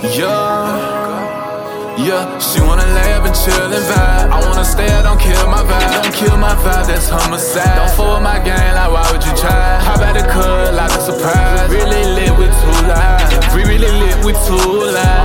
Yeah, yeah, she wanna lay up and chill and vibe. I wanna stay, I don't kill my vibe. Don't kill my vibe, that's homicide. Don't fool my game, like why would you try? How about it could, like a surprise? Really lit with two lives. We really lit with two lives.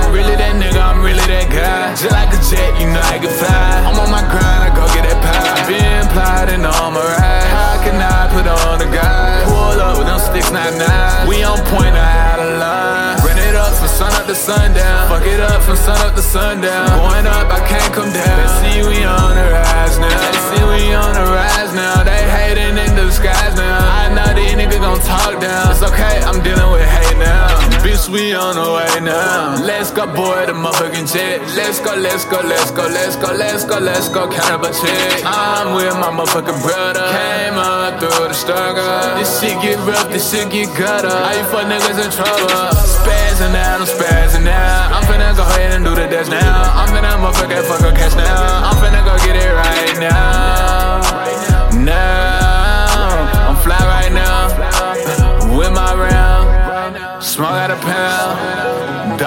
Sundown. Fuck it up from sun up to sundown. Going up, I can't come down. They see we on the rise now. They see we on the rise now. They hating in disguise now. I know these niggas gon' talk down. It's okay, I'm dealing with hate now. Bitch, we on the way now. Let's go, boy, the motherfucking jet. Let's go, let's go, let's go, let's go, let's go, let's go, count up a check. I'm with my motherfucking brother. Came up through the struggle. This shit get rough, this shit get gutter. All you fuck niggas in trouble. Spazzing out, I'm spazzing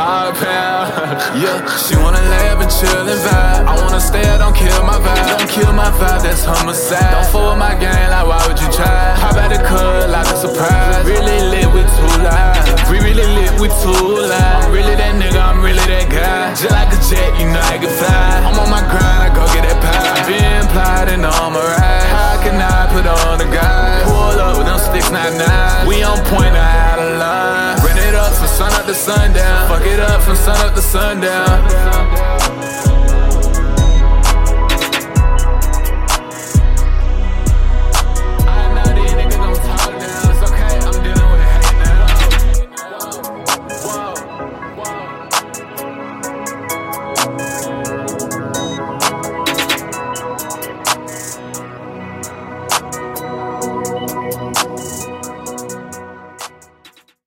yeah, she wanna up and chill and vibe. I wanna stay, I don't kill my vibe. Don't kill my vibe, that's homicide. Don't fool with my game, like why would you try? How about the cut, like a surprise? Really lit with two lives. We really lit with two lives. I'm really that nigga, I'm really that guy. Just like a jet, you know I can fly. I'm on my grind, I go get that pie. Been plotting on my ride. How can I put on the guy? Pull up with them sticks, not nine. From sun up to sundown. Fuck it up from sun up to sundown.